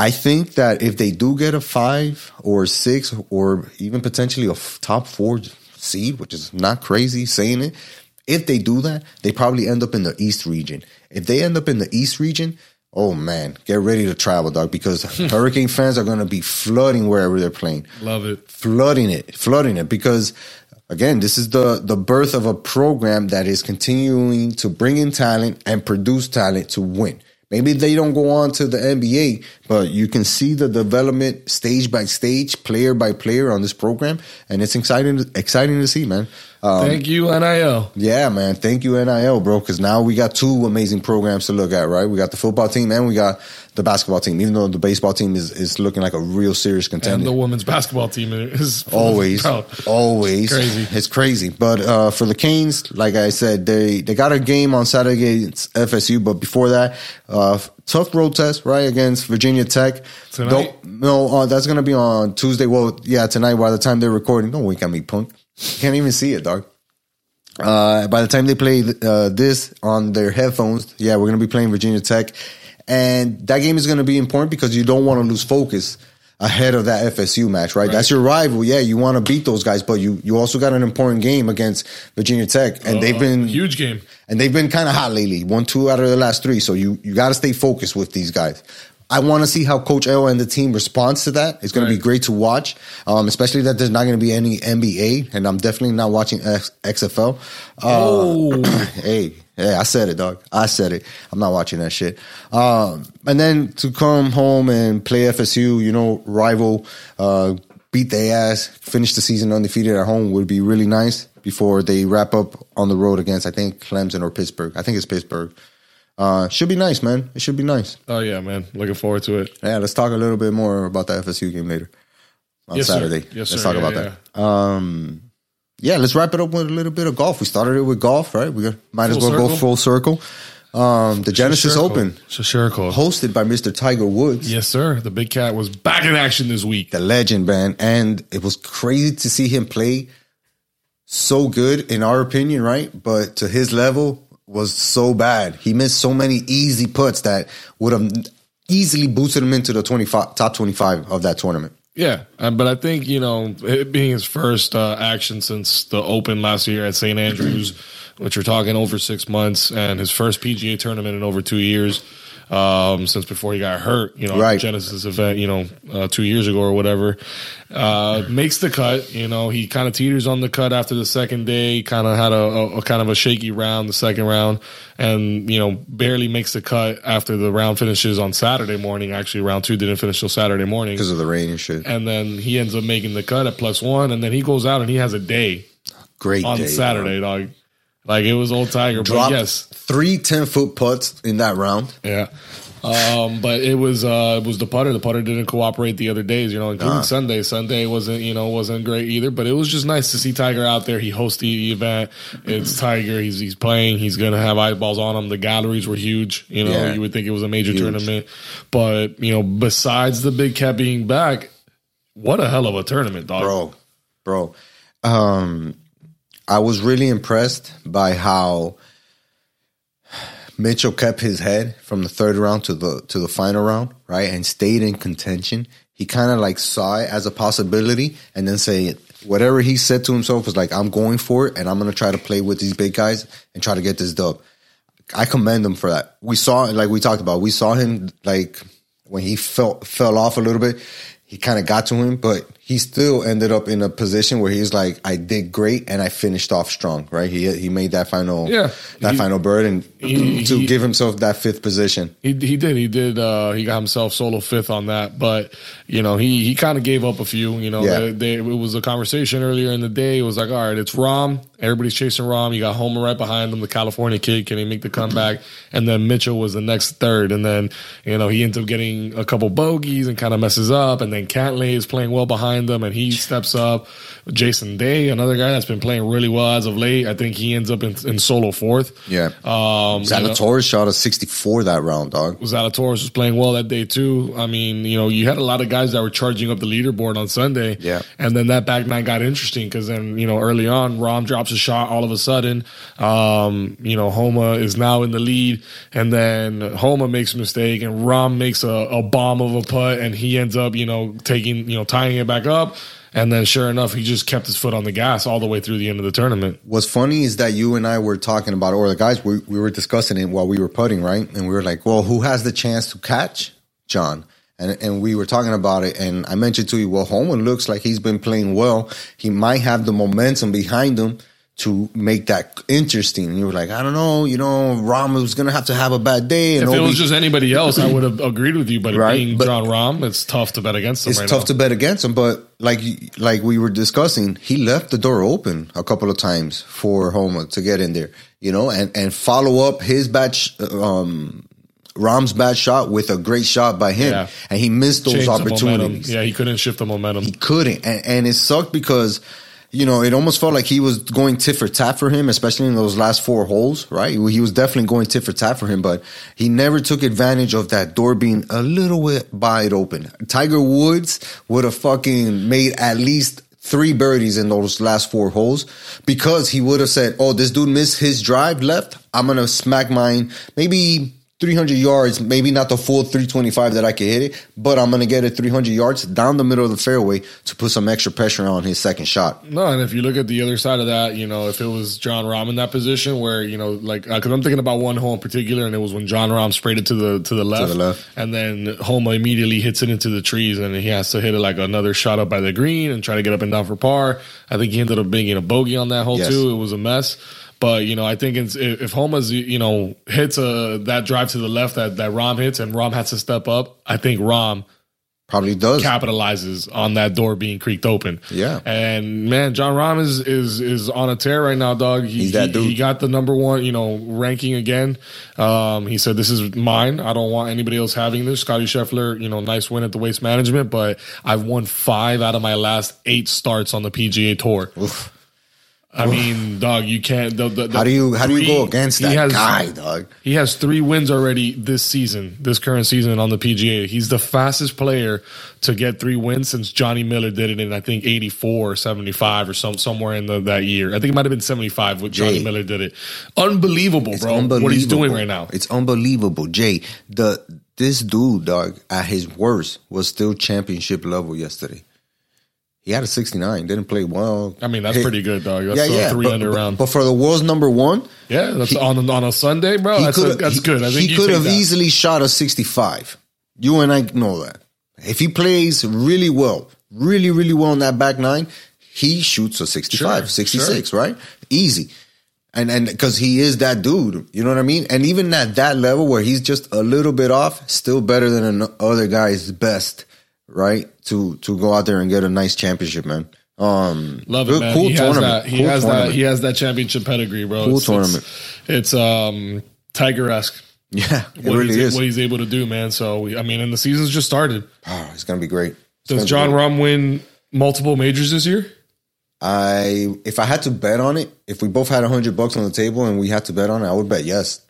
I think that if they do get a five or six or even potentially a top four seed, which is not crazy saying it. If they do that, they probably end up in the East region. If they end up in the East region, oh man, get ready to travel, dog, because Hurricane fans are going to be flooding wherever they're playing. Love it. Flooding it, flooding it, because again, this is the the birth of a program that is continuing to bring in talent and produce talent to win. Maybe they don't go on to the NBA, but you can see the development stage by stage, player by player on this program, and it's exciting, exciting to see, man. Um, Thank you, NIL. Yeah, man. Thank you, NIL, bro. Because now we got two amazing programs to look at, right? We got the football team and we got the basketball team. Even though the baseball team is, is looking like a real serious contender, and the women's basketball team is always, always crazy. It's crazy. But uh, for the Canes, like I said, they they got a game on Saturday against FSU. But before that, uh, tough road test, right, against Virginia Tech. Tonight? no, uh, that's gonna be on Tuesday. Well, yeah, tonight. By the time they're recording, don't wink at me, punk. Can't even see it, dog. Uh, by the time they play uh, this on their headphones, yeah, we're going to be playing Virginia Tech. And that game is going to be important because you don't want to lose focus ahead of that FSU match, right? right? That's your rival. Yeah, you want to beat those guys, but you you also got an important game against Virginia Tech, and uh, they've been huge game, and they've been kind of hot lately. One, two out of the last three, so you you got to stay focused with these guys. I want to see how Coach L and the team responds to that. It's going right. to be great to watch, um, especially that there's not going to be any NBA, and I'm definitely not watching X- XFL. Uh, oh, hey, hey, I said it, dog. I said it. I'm not watching that shit. Um, and then to come home and play FSU, you know, rival, uh, beat their ass, finish the season undefeated at home would be really nice before they wrap up on the road against, I think, Clemson or Pittsburgh. I think it's Pittsburgh. Uh, should be nice, man. It should be nice. Oh yeah, man. Looking forward to it. Yeah, let's talk a little bit more about the FSU game later on yes, Saturday. Sir. Yes, let's sir. talk yeah, about yeah. that. Um, yeah, let's wrap it up with a little bit of golf. We started it with golf, right? We might full as well circle. go full circle. Um, the Genesis Open, hosted by Mr. Tiger Woods. Yes, sir. The big cat was back in action this week. The legend, man, and it was crazy to see him play so good, in our opinion, right? But to his level, was so bad. He missed so many easy puts that would have easily boosted him into the 25, top 25 of that tournament. Yeah, uh, but I think, you know, it being his first uh, action since the Open last year at St. Andrews, which we're talking over six months, and his first PGA tournament in over two years – um, since before he got hurt, you know, right. Genesis event, you know, uh, two years ago or whatever. Uh, makes the cut, you know, he kind of teeters on the cut after the second day, kind of had a, a, a, kind of a shaky round, the second round, and, you know, barely makes the cut after the round finishes on Saturday morning. Actually, round two didn't finish till Saturday morning because of the rain and shit. And then he ends up making the cut at plus one, and then he goes out and he has a day. Great on day, Saturday, dog. Like it was old Tiger, Dropped but yes, three 10 foot putts in that round. Yeah, Um, but it was uh, it was the putter. The putter didn't cooperate the other days, you know, including Nah. Sunday. Sunday wasn't you know wasn't great either. But it was just nice to see Tiger out there. He hosts the event. It's Tiger. He's he's playing. He's gonna have eyeballs on him. The galleries were huge. You know, Yeah. you would think it was a major Huge. tournament. But you know, besides the big cat being back, what a hell of a tournament, dog. bro, bro. Um, I was really impressed by how Mitchell kept his head from the third round to the to the final round, right, and stayed in contention. He kind of like saw it as a possibility, and then say whatever he said to himself was like, "I'm going for it, and I'm going to try to play with these big guys and try to get this dub." I commend him for that. We saw, like we talked about, we saw him like when he fell fell off a little bit. He kind of got to him, but he still ended up in a position where he's like, "I did great and I finished off strong." Right? He he made that final, Yeah. that He- final bird, and he- to he- give himself that fifth position. He he did he did uh he got himself solo fifth on that, but you know he he kind of gave up a few. You know, Yeah. they, they, it was a conversation earlier in the day. It was like, all right, it's Rahm. Everybody's chasing Rahm. You got Homa right behind him, the California kid. Can he make the comeback? And then Mitchell was the next third, and then you know he ends up getting a couple bogeys and kind of messes up, and then Cantlay is playing well behind them, and he steps up. Jason Day, another guy that's been playing really well as of late. I think he ends up in, in solo fourth. Yeah, Um, you know- Zalatoris shot a sixty-four that round, dog. Zalatoris was playing well that day too. I mean, you know, you had a lot of guys that were charging up the leaderboard on Sunday. Yeah. And then that back nine got interesting because then, you know, early on, Rahm drops a shot all of a sudden. Um, you know, Homa is now in the lead and then Homa makes a mistake and Rahm makes a, a bomb of a putt and he ends up, you know, taking, you know, tying it back up. And then sure enough, he just kept his foot on the gas all the way through the end of the tournament. What's funny is that you and I were talking about, or the guys we, we were discussing it while we were putting, right? And we were like, well, who has the chance to catch Jon? And and we were talking about it, and I mentioned to you, well, Holman looks like he's been playing well. He might have the momentum behind him to make that interesting. And you were like, I don't know, you know, Rahm was gonna have to have a bad day, and If it was just anybody else, I would have agreed with you. But Right, being but- Jon Rahm, it's tough to bet against him it's right tough now. to bet against him, but like like we were discussing, he left the door open a couple of times for Homa to get in there, you know, and and follow up his bad um Rahm's bad shot with a great shot by him, Yeah. and he missed those Change the opportunities. Yeah, he couldn't shift the momentum. He couldn't, and, and it sucked because. You know, it almost felt like he was going tit for tat for him, especially in those last four holes, right? He was definitely going tit for tat for him, but he never took advantage of that door being a little bit wide open. Tiger Woods would have fucking made at least three birdies in those last four holes because he would have said, Oh, this dude missed his drive left. I'm going to smack mine maybe 300 yards, maybe not the full 325 that I could hit it, but I'm going to get it 300 yards down the middle of the fairway to put some extra pressure on his second shot. No, and if you look at the other side of that, you know, if it was Jon Rahm in that position, where you know, like, uh, because I'm thinking about one hole in particular, and it was when Jon Rahm sprayed it to the to the left, the left. and then Homa immediately hits it into the trees, and he has to hit it like another shot up by the green and try to get up and down for par. I think he ended up being in a bogey on that hole Yes. too. It was a mess. But you know, I think it's, if Homa's you know hits a that drive to the left that that Rahm hits, and Rahm has to step up, I think Rahm Probably does. capitalizes on that door being creaked open. Yeah. And man, Jon Rahm is is is on a tear right now, dog. He, He's that he- dude. He got the number one, you know, ranking again. Um, he said, "This is mine. I don't want anybody else having this." Scotty Scheffler, you know, nice win at the Waste Management, but I've won five out of my last eight starts on the PGA Tour. Oof. I mean, dog, you can't. The, the, the How do you how do you go against that has- guy, dog? he has three wins already this season, this current season on the PGA. He's the fastest player to get three wins since Johnny Miller did it in I think eighty four or seventy five or some somewhere in the, that year. I think it might have been seventy five when Johnny Jay. Miller did it. Unbelievable, bro! unbelievable. What he's doing right now. It's unbelievable. Jay, the this dude, dog, at his worst was still championship level yesterday. He had a 69, didn't play well. I mean, that's Hit- pretty good, dog. That's a three but, under but- round. But for the world's number one, yeah, that's he- on on a Sunday, bro. That's a, that's good. I think he could have easily shot a 65. You and I know that. If he plays really well, really, really well in that back nine, he shoots a 65, Sure, 66, right? Easy. And and because he is that dude, you know what I mean? And even at that level where he's just a little bit off, still better than an other guy's best, right? To to go out there and get a nice championship, man. Um Love it, man. Cool he tournament. has that. He cool has tournament. that. He has that championship pedigree, bro. Cool it's, tournament. It's, it's um Tiger esque. Yeah, it what, really he's, is. what he's able to do, man. So I mean, and the season's just started. Oh, it's gonna be great. It's Does Jon. Rahm win multiple majors this year? I if I had to bet on it, if we both had a hundred bucks on the table and we had to bet on it, I would bet yes.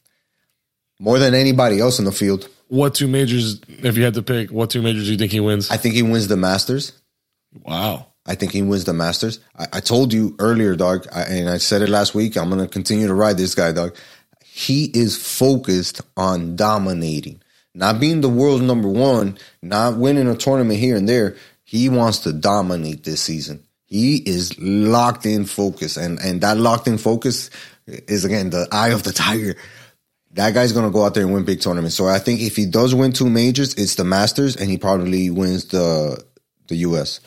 More than anybody else in the field. What two majors? If you had to pick, what two majors do you think he wins? I think he wins the Masters. wow. I think he wins the Masters. I, I told you earlier, dog, I, and I said it last week. I'm going to continue to ride this guy, dog. He is focused on dominating, not being the world's number one, not winning a tournament here and there. He wants to dominate this season. He is locked in focus, and and that locked in focus is again the eye of the tiger. That guy's gonna go out there and win big tournaments. So I think if he does win two majors, it's the Masters, and he probably wins the the U.S.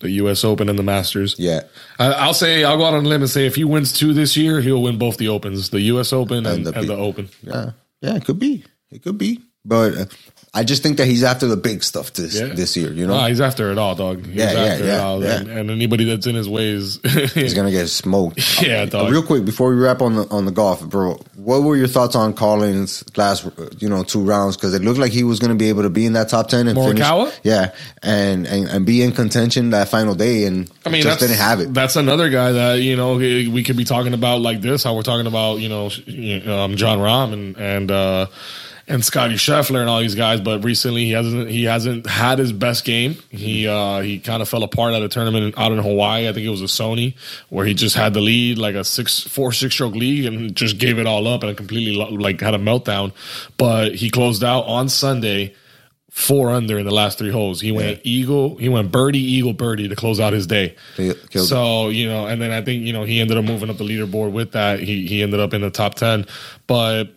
The U.S. Open and the Masters. Yeah, I, I'll say I'll go out on a limb and say if he wins two this year, he'll win both the Opens, the U.S. Open and, And and, the the, Open. Yeah, yeah, it could be. It could be. But uh, I just think that he's after the big stuff this Yeah. this year. You know, Ah, he's after it all, dog. He's Yeah, after yeah, it all. And, and anybody that's in his ways. he's gonna get smoked. Yeah, Uh, dog. Real quick before we wrap on the on the golf, bro. What were your thoughts on Collin's last, uh, you know, two rounds? Because it looked like he was gonna be able to be in that top ten and Morikawa? finish. Yeah, and, and and be in contention that final day, and I mean, just didn't have it. That's another guy that you know we we could be talking about like this. How we're talking about you know um, Jon Rahm and and uh, and Scotty Scheffler and all these guys, but recently he hasn't he hasn't had his best game. He uh, he kind of fell apart at a tournament out in Hawaii. I think it was a Sony where he just had the lead like a six four six stroke lead and just gave it all up and completely like had a meltdown. But he closed out on Sunday four under in the last three holes. He went eagle, he went birdie, eagle, birdie to close out his day. So you know, and then I think you know he ended up moving up the leaderboard with that. He he ended up in the top ten, but.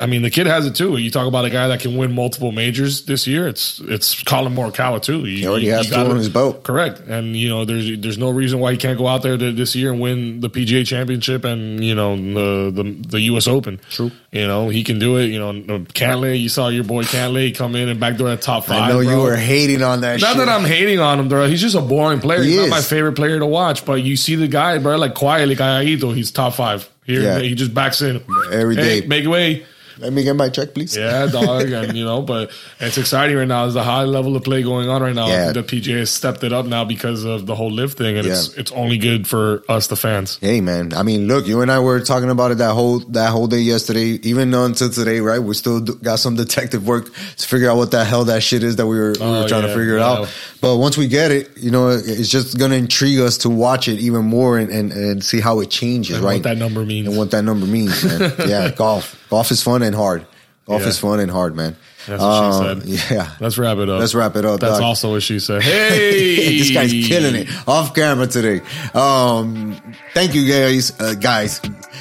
I mean, the kid has it too. You talk about a guy that can win multiple majors this year. It's it's Collin Morikawa too. He already has two on his boat. Correct, and you know there's there's no reason why he can't go out there to, this year and win the PGA Championship and you know the the, the U.S. Open. True. you know he can do it. You know Cantlay, you saw your boy Cantlay come in and backdoor at top five. I know you were hating on that. Not shit. that I'm hating on him, bro. He's just a boring player. He He's is. not my favorite player to watch. But you see the guy, bro, like quietly, calladito. He's top five. Here, Yeah. he just backs in Every hey, day. Make way. Let me get my check, please. Yeah, dog, and you know, but it's exciting right now. There's a high level of play going on right now. Yeah. The PGA has stepped it up now because of the whole LIV thing, and it's Yeah. it's only good for us, the fans. Hey man, I mean, look, you and I were talking about it that whole that whole day yesterday, even until today, right? We still got some detective work to figure out what the hell that shit is that we were, we were Oh, trying to figure it out. But once we get it, you know, it's just gonna intrigue us to watch it even more and and, and see how it changes, And right? what that number means. and what that number means, man. yeah, golf, golf is fun and hard. Golf Yeah. is fun and hard, man. That's what she Um, said. Yeah. Let's wrap it up. Let's wrap it up, That's dog. also what she said. Hey, this guy's killing it off camera today. Um, thank you guys, uh, guys.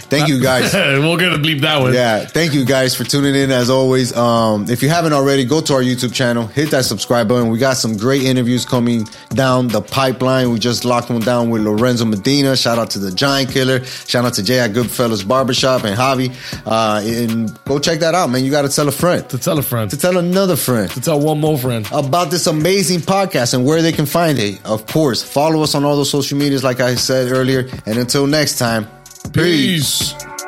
Thank you guys. we'll get to bleep that one. Yeah, thank you guys for tuning in as always. Um, if you haven't already, go to our YouTube channel, hit that subscribe button. We got some great interviews coming down the pipeline. We just locked one down with Lorenzo Medina. Shout out to the Giant Killer. Shout out to Jay at Goodfellas Barbershop and Javi. Uh, and go check that out, man. You got to tell a friend, To tell a friend. to tell another friend To tell one more friend. about this amazing podcast and where they can find it. Of course, follow us on all those social medias, like I said earlier. And until next time, peace. Peace.